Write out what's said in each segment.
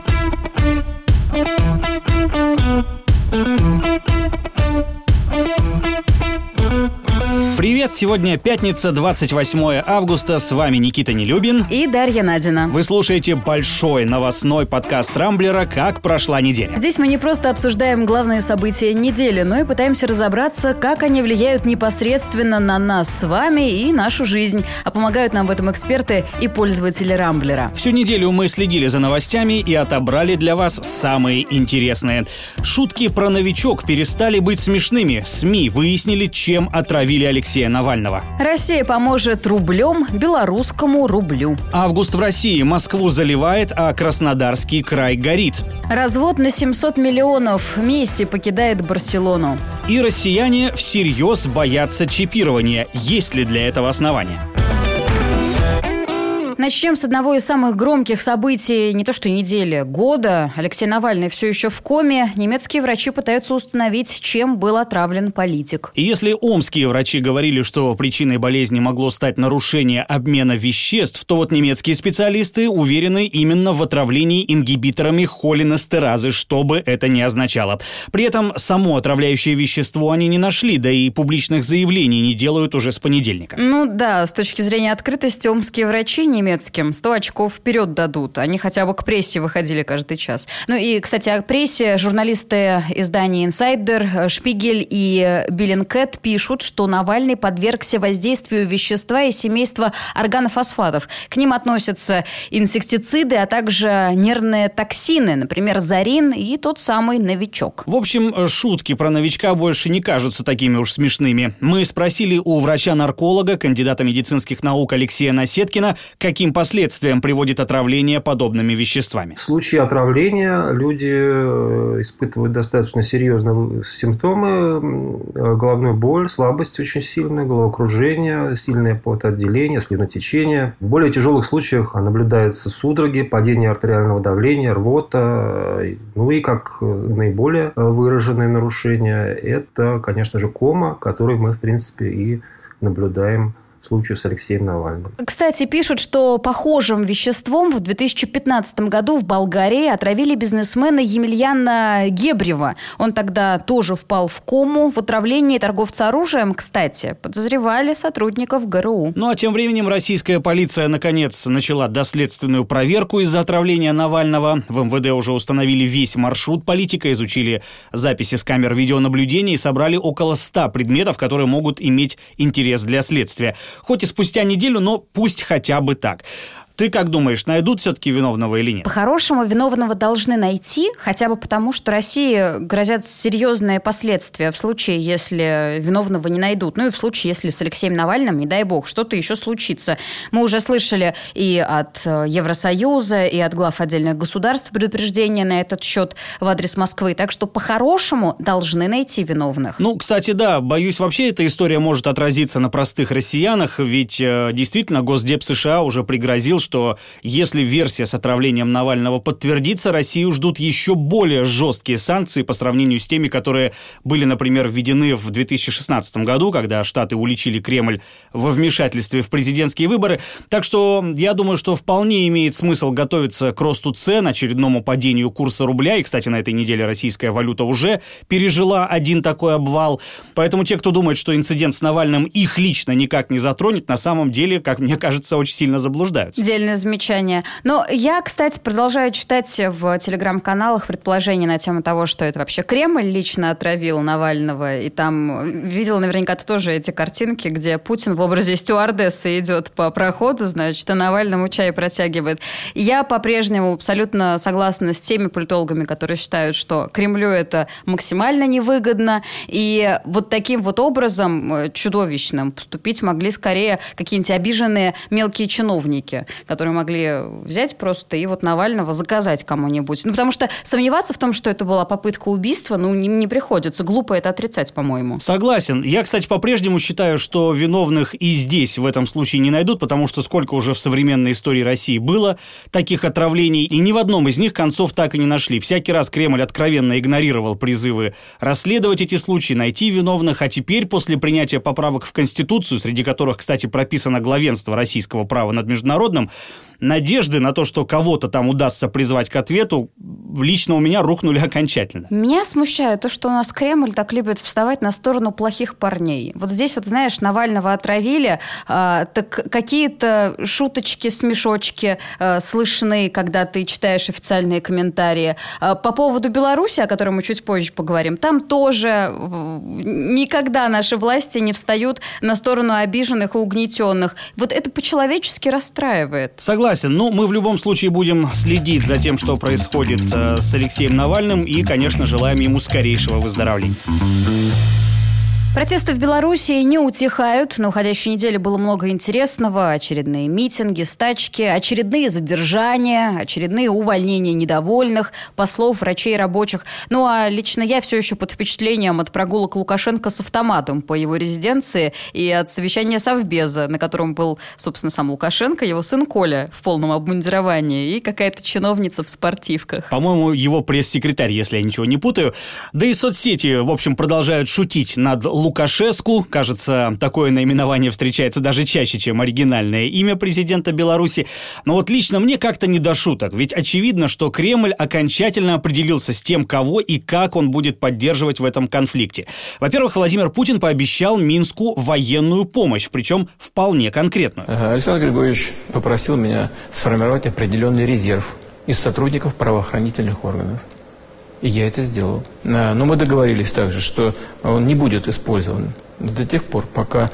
Thank you. Привет, сегодня пятница, 28 августа, с вами Никита Нелюбин и Дарья Надина. Вы слушаете большой новостной подкаст Рамблера «Как прошла неделя». Здесь мы не просто обсуждаем главные события недели, но и пытаемся разобраться, как они влияют непосредственно на нас с вами и нашу жизнь. А помогают нам в этом эксперты и пользователи Рамблера. Всю неделю мы следили за новостями и отобрали для вас самые интересные. Шутки про новичок перестали быть смешными. СМИ выяснили, чем отравили Алексея Навального. Россия поможет рублем белорусскому рублю. Август в России. Москву заливает, а Краснодарский край горит. Развод на 700 миллионов. Месси покидает Барселону. И россияне всерьез боятся чипирования. Есть ли для этого основания? Начнем с одного из самых громких событий не то что недели, года. Алексей Навальный все еще в коме. Немецкие врачи пытаются установить, чем был отравлен политик. И если омские врачи говорили, что причиной болезни могло стать нарушение обмена веществ, то вот немецкие специалисты уверены именно в отравлении ингибиторами холинестеразы, что бы это ни означало. При этом само отравляющее вещество они не нашли, да и публичных заявлений не делают уже с понедельника. Ну да, с точки зрения открытости, омские врачи не немецким 100 очков вперед дадут. Они хотя бы к прессе выходили каждый час. Ну и, кстати, о прессе журналисты издания «Инсайдер», «Шпигель» и «Биллинкет» пишут, что Навальный подвергся воздействию вещества из семейства органофосфатов. К ним относятся инсектициды, а также нервные токсины, например, зарин и тот самый новичок. В общем, шутки про новичка больше не кажутся такими уж смешными. Мы спросили у врача-нарколога, кандидата медицинских наук Алексея Насеткина, какие каким последствиям приводит отравление подобными веществами? В случае отравления люди э, испытывают достаточно серьезные симптомы. Головную боль, слабость очень сильная, головокружение, сильное потоотделение, слюнотечение. В более тяжелых случаях наблюдаются судороги, падение артериального давления, рвота. Ну и как наиболее выраженное нарушение, это, конечно же, кома, который мы, в принципе, и наблюдаем случаю с Алексеем Навальным. Кстати, пишут, что похожим веществом в 2015 году в Болгарии отравили бизнесмена Емельяна Гебрева. Он тогда тоже впал в кому. В отравлении торговца оружием, кстати, подозревали сотрудников ГРУ. Ну а тем временем российская полиция наконец начала доследственную проверку из-за отравления Навального. В МВД уже установили весь маршрут политика, изучили записи с камер видеонаблюдения и собрали около 100 предметов, которые могут иметь интерес для следствия хоть и спустя неделю, но пусть хотя бы так. Ты как думаешь, найдут все-таки виновного или нет? По-хорошему, виновного должны найти, хотя бы потому, что России грозят серьезные последствия в случае, если виновного не найдут. Ну и в случае, если с Алексеем Навальным, не дай бог, что-то еще случится. Мы уже слышали и от э, Евросоюза, и от глав отдельных государств предупреждения на этот счет в адрес Москвы. Так что по-хорошему должны найти виновных. Ну, кстати, да, боюсь, вообще эта история может отразиться на простых россиянах, ведь э, действительно Госдеп США уже пригрозил, что если версия с отравлением Навального подтвердится, Россию ждут еще более жесткие санкции по сравнению с теми, которые были, например, введены в 2016 году, когда Штаты уличили Кремль во вмешательстве в президентские выборы. Так что я думаю, что вполне имеет смысл готовиться к росту цен, очередному падению курса рубля. И, кстати, на этой неделе российская валюта уже пережила один такой обвал. Поэтому те, кто думает, что инцидент с Навальным их лично никак не затронет, на самом деле, как мне кажется, очень сильно заблуждаются отдельное замечание. Но я, кстати, продолжаю читать в телеграм-каналах предположения на тему того, что это вообще Кремль лично отравил Навального. И там видела наверняка ты тоже эти картинки, где Путин в образе стюардессы идет по проходу, значит, а Навальному чай протягивает. Я по-прежнему абсолютно согласна с теми политологами, которые считают, что Кремлю это максимально невыгодно. И вот таким вот образом э, чудовищным поступить могли скорее какие-нибудь обиженные мелкие чиновники, которые могли взять просто и вот Навального заказать кому-нибудь. Ну, потому что сомневаться в том, что это была попытка убийства, ну, не, не приходится. Глупо это отрицать, по-моему. Согласен. Я, кстати, по-прежнему считаю, что виновных и здесь в этом случае не найдут, потому что сколько уже в современной истории России было таких отравлений, и ни в одном из них концов так и не нашли. Всякий раз Кремль откровенно игнорировал призывы расследовать эти случаи, найти виновных, а теперь, после принятия поправок в Конституцию, среди которых, кстати, прописано главенство российского права над международным, Mm. Надежды на то, что кого-то там удастся призвать к ответу, лично у меня рухнули окончательно. Меня смущает то, что у нас Кремль так любит вставать на сторону плохих парней. Вот здесь вот, знаешь, Навального отравили, а, так какие-то шуточки, смешочки а, слышны, когда ты читаешь официальные комментарии. А, по поводу Беларуси, о котором мы чуть позже поговорим, там тоже никогда наши власти не встают на сторону обиженных и угнетенных. Вот это по-человечески расстраивает. Согласен согласен. Ну, мы в любом случае будем следить за тем, что происходит э, с Алексеем Навальным и, конечно, желаем ему скорейшего выздоровления. Протесты в Беларуси не утихают. На уходящей неделе было много интересного. Очередные митинги, стачки, очередные задержания, очередные увольнения недовольных, послов, врачей, рабочих. Ну а лично я все еще под впечатлением от прогулок Лукашенко с автоматом по его резиденции и от совещания Совбеза, на котором был, собственно, сам Лукашенко, его сын Коля в полном обмундировании и какая-то чиновница в спортивках. По-моему, его пресс-секретарь, если я ничего не путаю. Да и соцсети, в общем, продолжают шутить над Лукашенко Лукашеску. Кажется, такое наименование встречается даже чаще, чем оригинальное имя президента Беларуси. Но вот лично мне как-то не до шуток. Ведь очевидно, что Кремль окончательно определился с тем, кого и как он будет поддерживать в этом конфликте. Во-первых, Владимир Путин пообещал Минску военную помощь, причем вполне конкретную. Александр Григорьевич попросил меня сформировать определенный резерв из сотрудников правоохранительных органов. И я это сделал. Но мы договорились также, что он не будет использован до тех пор, пока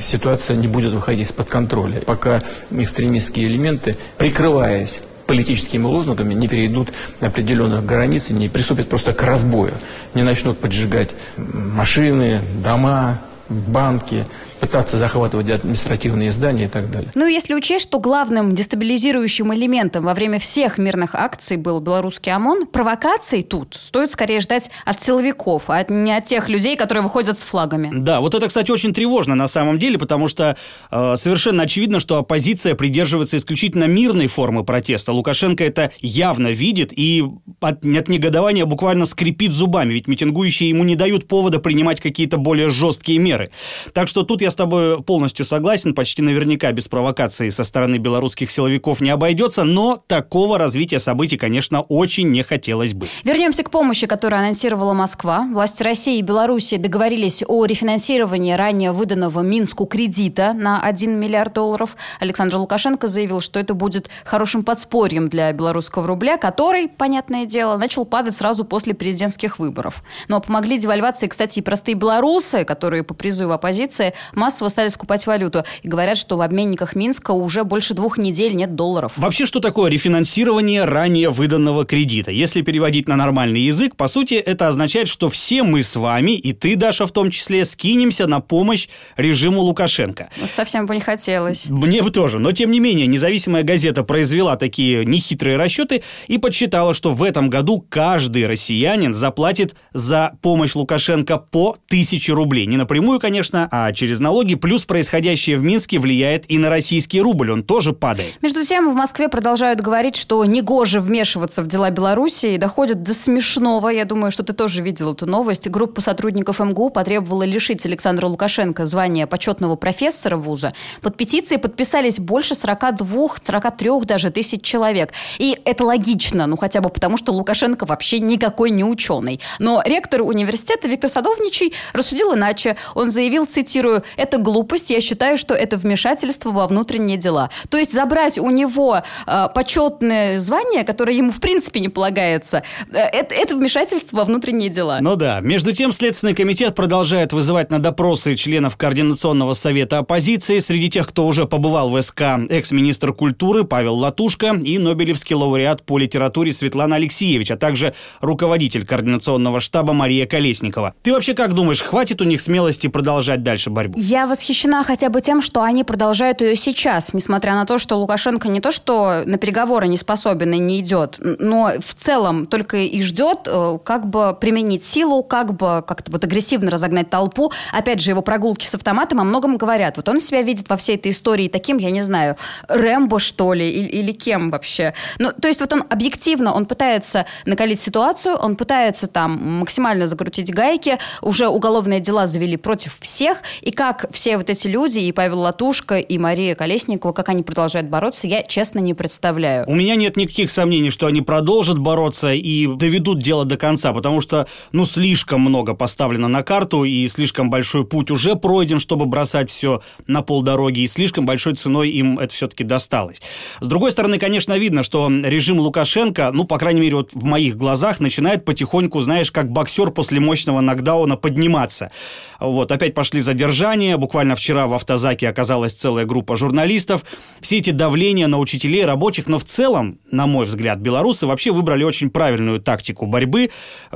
ситуация не будет выходить из-под контроля, пока экстремистские элементы, прикрываясь политическими лозунгами, не перейдут определенных границ и не приступят просто к разбою, не начнут поджигать машины, дома, банки, пытаться захватывать административные здания и так далее. Ну, если учесть, что главным дестабилизирующим элементом во время всех мирных акций был белорусский ОМОН, провокаций тут стоит скорее ждать от силовиков, а не от тех людей, которые выходят с флагами. Да, вот это, кстати, очень тревожно на самом деле, потому что э, совершенно очевидно, что оппозиция придерживается исключительно мирной формы протеста. Лукашенко это явно видит и от, от негодования буквально скрипит зубами, ведь митингующие ему не дают повода принимать какие-то более жесткие меры. Так что тут я с тобой полностью согласен, почти наверняка без провокации со стороны белорусских силовиков не обойдется, но такого развития событий, конечно, очень не хотелось бы. Вернемся к помощи, которую анонсировала Москва. Власти России и Беларуси договорились о рефинансировании ранее выданного Минску кредита на 1 миллиард долларов. Александр Лукашенко заявил, что это будет хорошим подспорьем для белорусского рубля, который, понятное дело, начал падать сразу после президентских выборов. Но помогли девальвации, кстати, и простые белорусы, которые по призыву оппозиции массово стали скупать валюту. И говорят, что в обменниках Минска уже больше двух недель нет долларов. Вообще, что такое рефинансирование ранее выданного кредита? Если переводить на нормальный язык, по сути, это означает, что все мы с вами, и ты, Даша, в том числе, скинемся на помощь режиму Лукашенко. Ну, совсем бы не хотелось. Мне бы тоже. Но, тем не менее, независимая газета произвела такие нехитрые расчеты и подсчитала, что в этом году каждый россиянин заплатит за помощь Лукашенко по тысяче рублей. Не напрямую, конечно, а через налоги, плюс происходящее в Минске влияет и на российский рубль, он тоже падает. Между тем, в Москве продолжают говорить, что негоже вмешиваться в дела Беларуси и доходят до смешного. Я думаю, что ты тоже видел эту новость. Группа сотрудников МГУ потребовала лишить Александра Лукашенко звания почетного профессора вуза. Под петицией подписались больше 42-43 даже тысяч человек. И это логично, ну хотя бы потому, что Лукашенко вообще никакой не ученый. Но ректор университета Виктор Садовничий рассудил иначе. Он заявил, цитирую, это глупость, я считаю, что это вмешательство во внутренние дела. То есть забрать у него э, почетное звание, которое ему в принципе не полагается, э, это, это вмешательство во внутренние дела. Ну да. Между тем, Следственный комитет продолжает вызывать на допросы членов Координационного совета оппозиции. Среди тех, кто уже побывал в СК, экс-министр культуры Павел Латушко и Нобелевский лауреат по литературе Светлана Алексеевич, а также руководитель Координационного штаба Мария Колесникова. Ты вообще как думаешь, хватит у них смелости продолжать дальше борьбу? Я восхищена хотя бы тем, что они продолжают ее сейчас, несмотря на то, что Лукашенко не то, что на переговоры не способен и не идет, но в целом только и ждет, э, как бы применить силу, как бы как-то вот агрессивно разогнать толпу. Опять же, его прогулки с автоматом о многом говорят. Вот он себя видит во всей этой истории таким, я не знаю, Рэмбо, что ли, или, или кем вообще. Ну, то есть вот он объективно, он пытается накалить ситуацию, он пытается там максимально закрутить гайки, уже уголовные дела завели против всех, и как как все вот эти люди, и Павел Латушка, и Мария Колесникова, как они продолжают бороться, я честно не представляю. У меня нет никаких сомнений, что они продолжат бороться и доведут дело до конца, потому что, ну, слишком много поставлено на карту, и слишком большой путь уже пройден, чтобы бросать все на полдороги, и слишком большой ценой им это все-таки досталось. С другой стороны, конечно, видно, что режим Лукашенко, ну, по крайней мере, вот в моих глазах, начинает потихоньку, знаешь, как боксер после мощного нокдауна подниматься. Вот, опять пошли задержания, буквально вчера в автозаке оказалась целая группа журналистов. Все эти давления на учителей, рабочих, но в целом, на мой взгляд, белорусы вообще выбрали очень правильную тактику борьбы,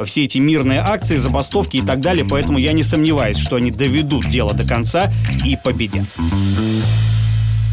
все эти мирные акции, забастовки и так далее, поэтому я не сомневаюсь, что они доведут дело до конца и победят.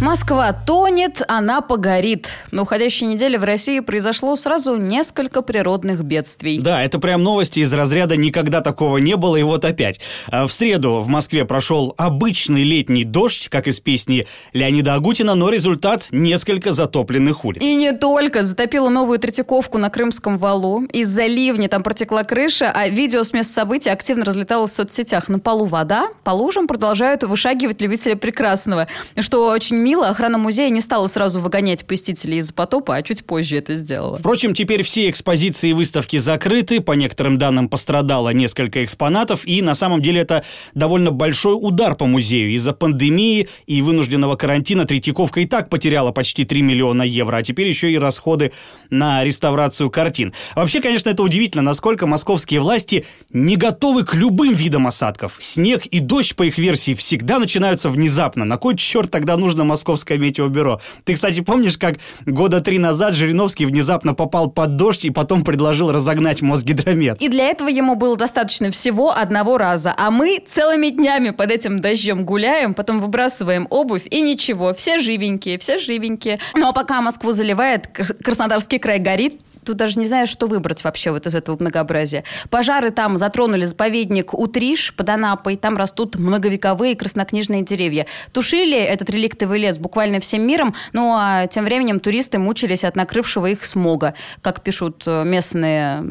Москва тонет, она погорит. На уходящей неделе в России произошло сразу несколько природных бедствий. Да, это прям новости из разряда «никогда такого не было» и вот опять. А в среду в Москве прошел обычный летний дождь, как из песни Леонида Агутина, но результат – несколько затопленных улиц. И не только. Затопило новую Третьяковку на Крымском валу. Из-за ливня там протекла крыша, а видео с места событий активно разлеталось в соцсетях. На полу вода, по лужам продолжают вышагивать любители прекрасного, что очень мило, охрана музея не стала сразу выгонять посетителей из потопа, а чуть позже это сделала. Впрочем, теперь все экспозиции и выставки закрыты, по некоторым данным пострадало несколько экспонатов, и на самом деле это довольно большой удар по музею. Из-за пандемии и вынужденного карантина Третьяковка и так потеряла почти 3 миллиона евро, а теперь еще и расходы на реставрацию картин. Вообще, конечно, это удивительно, насколько московские власти не готовы к любым видам осадков. Снег и дождь, по их версии, всегда начинаются внезапно. На кой черт тогда нужно Москву Московское метеобюро. Ты, кстати, помнишь, как года три назад Жириновский внезапно попал под дождь и потом предложил разогнать Мосгидромет? И для этого ему было достаточно всего одного раза. А мы целыми днями под этим дождем гуляем, потом выбрасываем обувь и ничего. Все живенькие, все живенькие. Ну а пока Москву заливает, Краснодарский край горит, тут даже не знаю, что выбрать вообще вот из этого многообразия. Пожары там затронули заповедник Утриш под Анапой, там растут многовековые краснокнижные деревья. Тушили этот реликтовый лес буквально всем миром, ну а тем временем туристы мучились от накрывшего их смога. Как пишут э, местные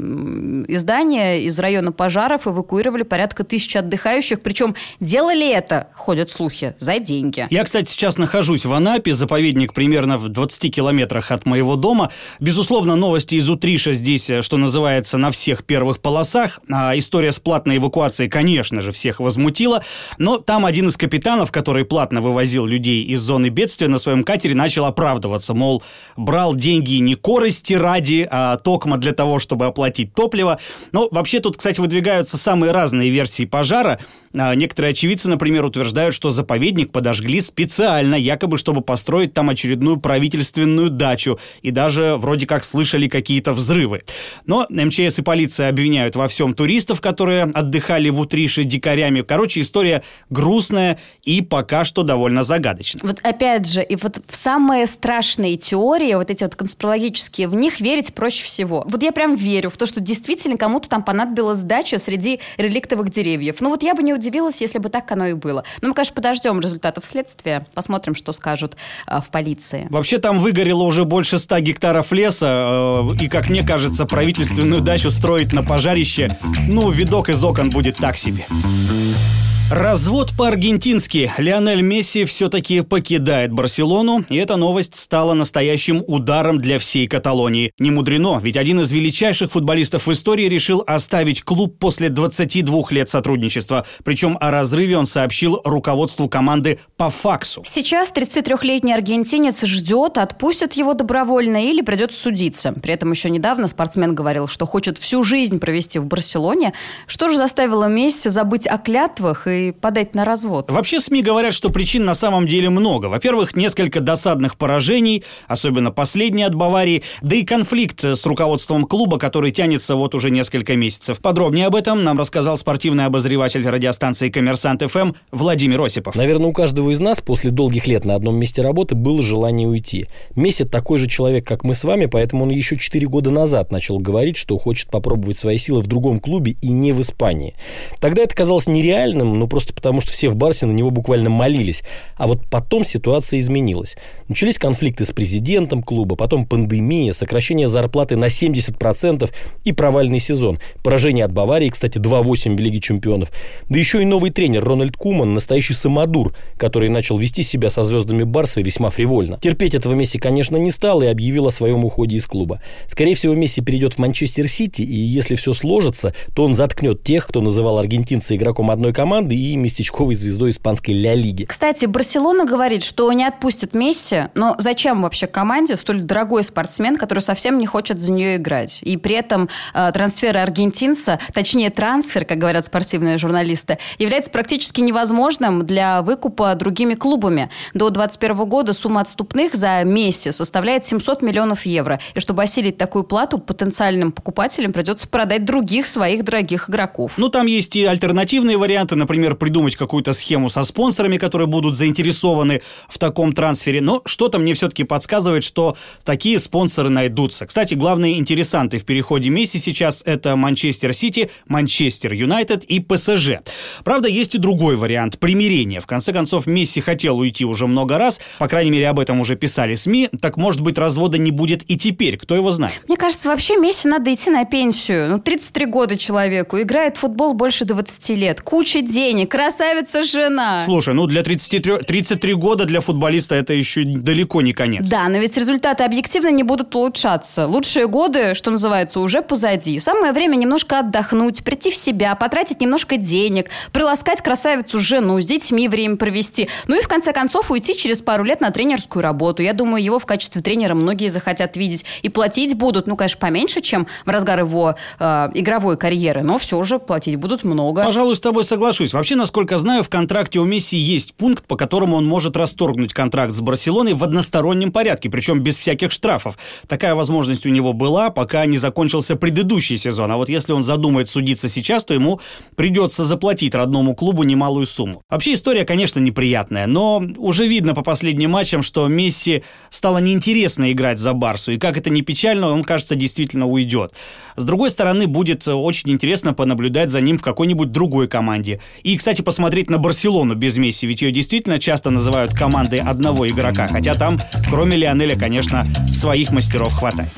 издания, из района пожаров эвакуировали порядка тысячи отдыхающих, причем делали это, ходят слухи, за деньги. Я, кстати, сейчас нахожусь в Анапе, заповедник примерно в 20 километрах от моего дома. Безусловно, новости из Утриша здесь, э, что называется, на всех первых полосах. А история с платной эвакуацией, конечно же, всех возмутила. Но там один из капитанов, который платно вывозил людей из зоны бедствия на своем катере, начал оправдываться. Мол, брал деньги не корости ради, а токма для того, чтобы оплатить топливо. Но вообще тут, кстати, выдвигаются самые разные версии пожара. А некоторые очевидцы, например, утверждают, что заповедник подожгли специально, якобы чтобы построить там очередную правительственную дачу. И даже вроде как слышали какие-то взрывы. Но МЧС и полиция обвиняют во всем туристов, которые отдыхали в Утрише дикарями. Короче, история грустная и пока что довольно загадочная. Вот опять же, и вот в самые страшные теории, вот эти вот конспирологические, в них верить проще всего. Вот я прям верю в то, что действительно кому-то там понадобилась дача среди реликтовых деревьев. Ну вот я бы не удивилась, если бы так оно и было. Но мы, конечно, подождем результатов следствия, посмотрим, что скажут э, в полиции. Вообще там выгорело уже больше 100 гектаров леса, э, и, как мне кажется, правительственную дачу строить на пожарище, ну, видок из окон будет так себе. Развод по-аргентински. Лионель Месси все-таки покидает Барселону, и эта новость стала настоящим ударом для всей Каталонии. Не мудрено, ведь один из величайших футболистов в истории решил оставить клуб после 22 лет сотрудничества. Причем о разрыве он сообщил руководству команды по факсу. Сейчас 33-летний аргентинец ждет, отпустят его добровольно или придется судиться. При этом еще недавно спортсмен говорил, что хочет всю жизнь провести в Барселоне. Что же заставило Месси забыть о клятвах и подать на развод? Вообще СМИ говорят, что причин на самом деле много. Во-первых, несколько досадных поражений, особенно последний от Баварии, да и конфликт с руководством клуба, который тянется вот уже несколько месяцев. Подробнее об этом нам рассказал спортивный обозреватель радиостанции «Коммерсант ФМ» Владимир Осипов. Наверное, у каждого из нас после долгих лет на одном месте работы было желание уйти. Месяц такой же человек, как мы с вами, поэтому он еще 4 года назад начал говорить, что хочет попробовать свои силы в другом клубе и не в Испании. Тогда это казалось нереальным, но просто потому, что все в Барсе на него буквально молились. А вот потом ситуация изменилась. Начались конфликты с президентом клуба, потом пандемия, сокращение зарплаты на 70% и провальный сезон. Поражение от Баварии, кстати, 2-8 в Лиге чемпионов. Да еще и новый тренер Рональд Куман, настоящий самодур, который начал вести себя со звездами Барса весьма фривольно. Терпеть этого Месси, конечно, не стал и объявил о своем уходе из клуба. Скорее всего, Месси перейдет в Манчестер Сити, и если все сложится, то он заткнет тех, кто называл аргентинца игроком одной команды и местечковой звездой испанской Ля Лиги. Кстати, Барселона говорит, что не отпустит Месси, но зачем вообще команде столь дорогой спортсмен, который совсем не хочет за нее играть? И при этом э, трансфер аргентинца, точнее трансфер, как говорят спортивные журналисты, является практически невозможным для выкупа другими клубами. До 2021 года сумма отступных за Месси составляет 700 миллионов евро. И чтобы осилить такую плату, потенциальным покупателям придется продать других своих дорогих игроков. Ну, там есть и альтернативные варианты, например, придумать какую-то схему со спонсорами, которые будут заинтересованы в таком трансфере. Но что-то мне все-таки подсказывает, что такие спонсоры найдутся. Кстати, главные интересанты в переходе Месси сейчас это Манчестер Сити, Манчестер Юнайтед и ПСЖ. Правда, есть и другой вариант – примирение. В конце концов, Месси хотел уйти уже много раз, по крайней мере, об этом уже писали СМИ, так может быть развода не будет и теперь, кто его знает. Мне кажется, вообще Месси надо идти на пенсию. Ну, 33 года человеку, играет в футбол больше 20 лет, куча денег, красавица жена. Слушай, ну для 33, 33 года для футболиста это еще далеко не конец. Да, но ведь результаты объективно не будут улучшаться. Лучшие годы, что называется, уже позади. Самое время немножко отдохнуть, прийти в себя, потратить немножко денег, приласкать красавицу жену, с детьми время провести. Ну и в конце концов уйти через пару лет на тренерскую работу. Я думаю, его в качестве тренера многие захотят видеть. И платить будут, ну, конечно, поменьше, чем в разгар его э, игровой карьеры, но все же платить будут много. Пожалуй, с тобой соглашусь. Вообще, насколько знаю, в контракте у Месси есть пункт, по которому он может расторгнуть контракт с Барселоной в одностороннем порядке, причем без всяких штрафов. Такая возможность у него была, пока не закончился предыдущий сезон. А вот если он задумает судиться сейчас, то ему придется заплатить родному клубу немалую сумму. Вообще история, конечно, неприятная, но уже видно по последним матчам, что Месси стало неинтересно играть за Барсу. И как это не печально, он, кажется, действительно уйдет. С другой стороны, будет очень интересно понаблюдать за ним в какой-нибудь другой команде. Кстати, посмотреть на Барселону без Месси, ведь ее действительно часто называют командой одного игрока, хотя там, кроме Лионеля, конечно, своих мастеров хватает.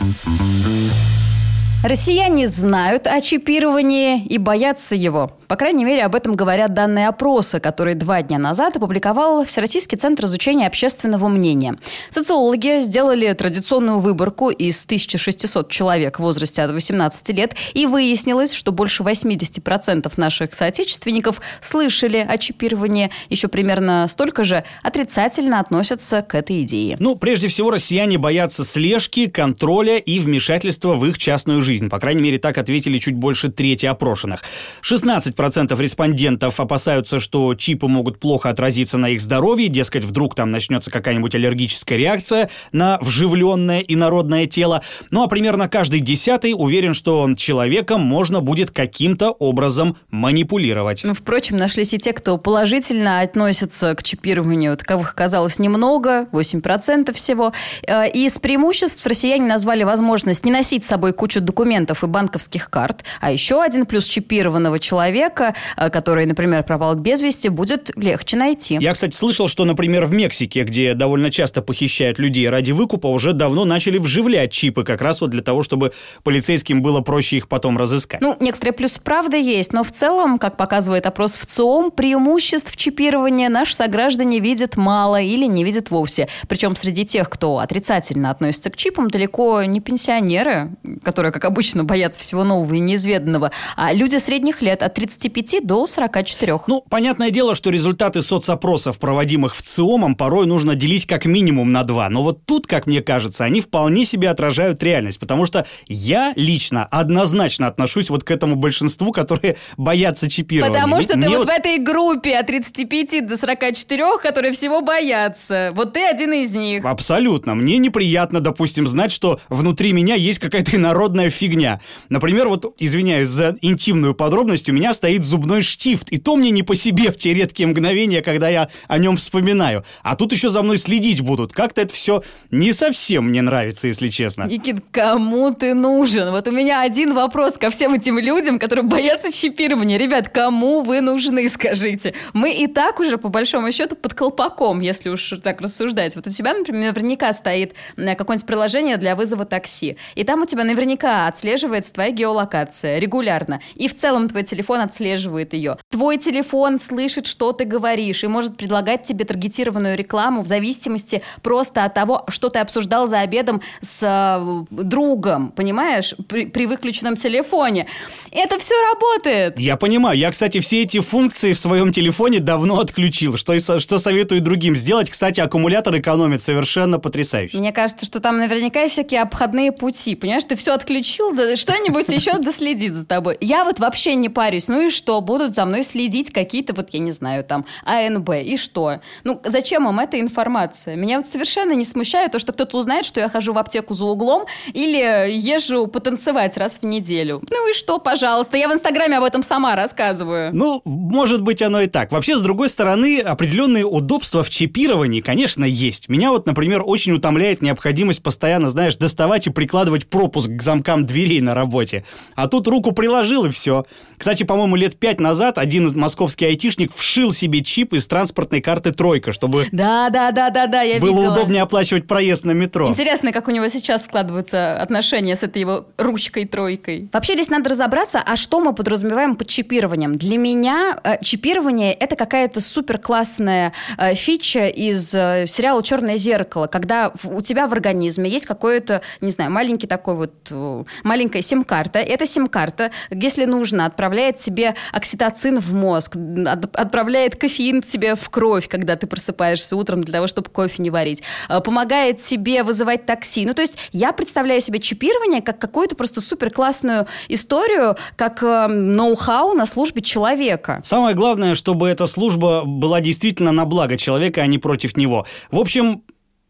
Россияне знают о чипировании и боятся его. По крайней мере, об этом говорят данные опроса, которые два дня назад опубликовал Всероссийский центр изучения общественного мнения. Социологи сделали традиционную выборку из 1600 человек в возрасте от 18 лет, и выяснилось, что больше 80% наших соотечественников слышали о чипировании. Еще примерно столько же отрицательно относятся к этой идее. Ну, прежде всего, россияне боятся слежки, контроля и вмешательства в их частную жизнь. По крайней мере, так ответили чуть больше трети опрошенных. 16 процентов респондентов опасаются, что чипы могут плохо отразиться на их здоровье, дескать, вдруг там начнется какая-нибудь аллергическая реакция на вживленное инородное тело. Ну а примерно каждый десятый уверен, что человеком можно будет каким-то образом манипулировать. Ну, впрочем, нашлись и те, кто положительно относится к чипированию. Таковых оказалось немного, 8% всего. Э, и из преимуществ россияне назвали возможность не носить с собой кучу документов и банковских карт, а еще один плюс чипированного человека человека, э, который, например, пропал без вести, будет легче найти. Я, кстати, слышал, что, например, в Мексике, где довольно часто похищают людей ради выкупа, уже давно начали вживлять чипы, как раз вот для того, чтобы полицейским было проще их потом разыскать. Ну, некоторые плюсы правда есть, но в целом, как показывает опрос в ЦИОМ, преимуществ чипирования наши сограждане видят мало или не видят вовсе. Причем среди тех, кто отрицательно относится к чипам, далеко не пенсионеры, которые, как обычно, боятся всего нового и неизведанного, а люди средних лет от 30 25 до 44. Ну, понятное дело, что результаты соцопросов, проводимых в ЦИОМом, порой нужно делить как минимум на два. Но вот тут, как мне кажется, они вполне себе отражают реальность. Потому что я лично однозначно отношусь вот к этому большинству, которые боятся чипирования. Потому что мне ты вот в этой группе от 35 до 44, которые всего боятся. Вот ты один из них. Абсолютно. Мне неприятно, допустим, знать, что внутри меня есть какая-то инородная фигня. Например, вот, извиняюсь за интимную подробность, у меня стоит зубной штифт, и то мне не по себе в те редкие мгновения, когда я о нем вспоминаю. А тут еще за мной следить будут. Как-то это все не совсем мне нравится, если честно. Никит, кому ты нужен? Вот у меня один вопрос ко всем этим людям, которые боятся чипирования. Ребят, кому вы нужны, скажите? Мы и так уже, по большому счету, под колпаком, если уж так рассуждать. Вот у тебя, например, наверняка стоит какое-нибудь приложение для вызова такси. И там у тебя наверняка отслеживается твоя геолокация регулярно. И в целом твой телефон отслеживает ее. Твой телефон слышит, что ты говоришь, и может предлагать тебе таргетированную рекламу в зависимости просто от того, что ты обсуждал за обедом с э, другом, понимаешь, при, при выключенном телефоне. Это все работает. Я понимаю. Я, кстати, все эти функции в своем телефоне давно отключил, что, что советую другим сделать. Кстати, аккумулятор экономит совершенно потрясающе. Мне кажется, что там наверняка всякие обходные пути. Понимаешь, ты все отключил, да что-нибудь еще доследит за тобой. Я вот вообще не парюсь. Ну и что? Будут за мной следить какие-то, вот я не знаю, там, АНБ. И что? Ну, зачем им эта информация? Меня вот совершенно не смущает то, что кто-то узнает, что я хожу в аптеку за углом или езжу потанцевать раз в неделю. Ну и что, пожалуйста? Я в Инстаграме об этом сама рассказываю. Ну, может быть, оно и так. Вообще, с другой стороны, определенные удобства в чипировании, конечно, есть. Меня вот, например, очень утомляет необходимость постоянно, знаешь, доставать и прикладывать пропуск к замкам дверей на работе. А тут руку приложил и все. Кстати, по-моему, лет пять назад один московский айтишник вшил себе чип из транспортной карты «Тройка», чтобы да, да, да, да, да, я было видела. удобнее оплачивать проезд на метро. Интересно, как у него сейчас складываются отношения с этой его ручкой-тройкой. Вообще здесь надо разобраться, а что мы подразумеваем под чипированием. Для меня э, чипирование — это какая-то супер классная э, фича из э, сериала «Черное зеркало», когда у тебя в организме есть какой-то, не знаю, маленький такой вот, э, маленькая сим-карта. Эта сим-карта, если нужно, отправляет тебе окситоцин в мозг, от, отправляет кофеин тебе в кровь, когда ты просыпаешься утром для того, чтобы кофе не варить, э, помогает тебе вызывать такси. Ну, то есть я представляю себе чипирование как какую-то просто супер классную историю, как э, ноу-хау на службе человека. Самое главное, чтобы эта служба была действительно на благо человека, а не против него. В общем,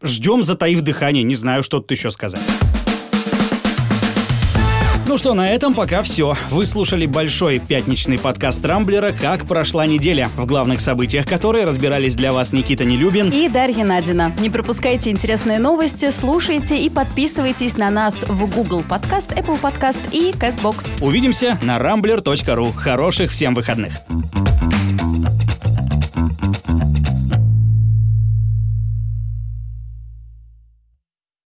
ждем, затаив дыхание. Не знаю, что тут еще сказать. Ну что, на этом пока все. Вы слушали большой пятничный подкаст Рамблера «Как прошла неделя», в главных событиях которой разбирались для вас Никита Нелюбин и Дарья Надина. Не пропускайте интересные новости, слушайте и подписывайтесь на нас в Google Подкаст, Apple Подкаст и CastBox. Увидимся на rambler.ru. Хороших всем выходных.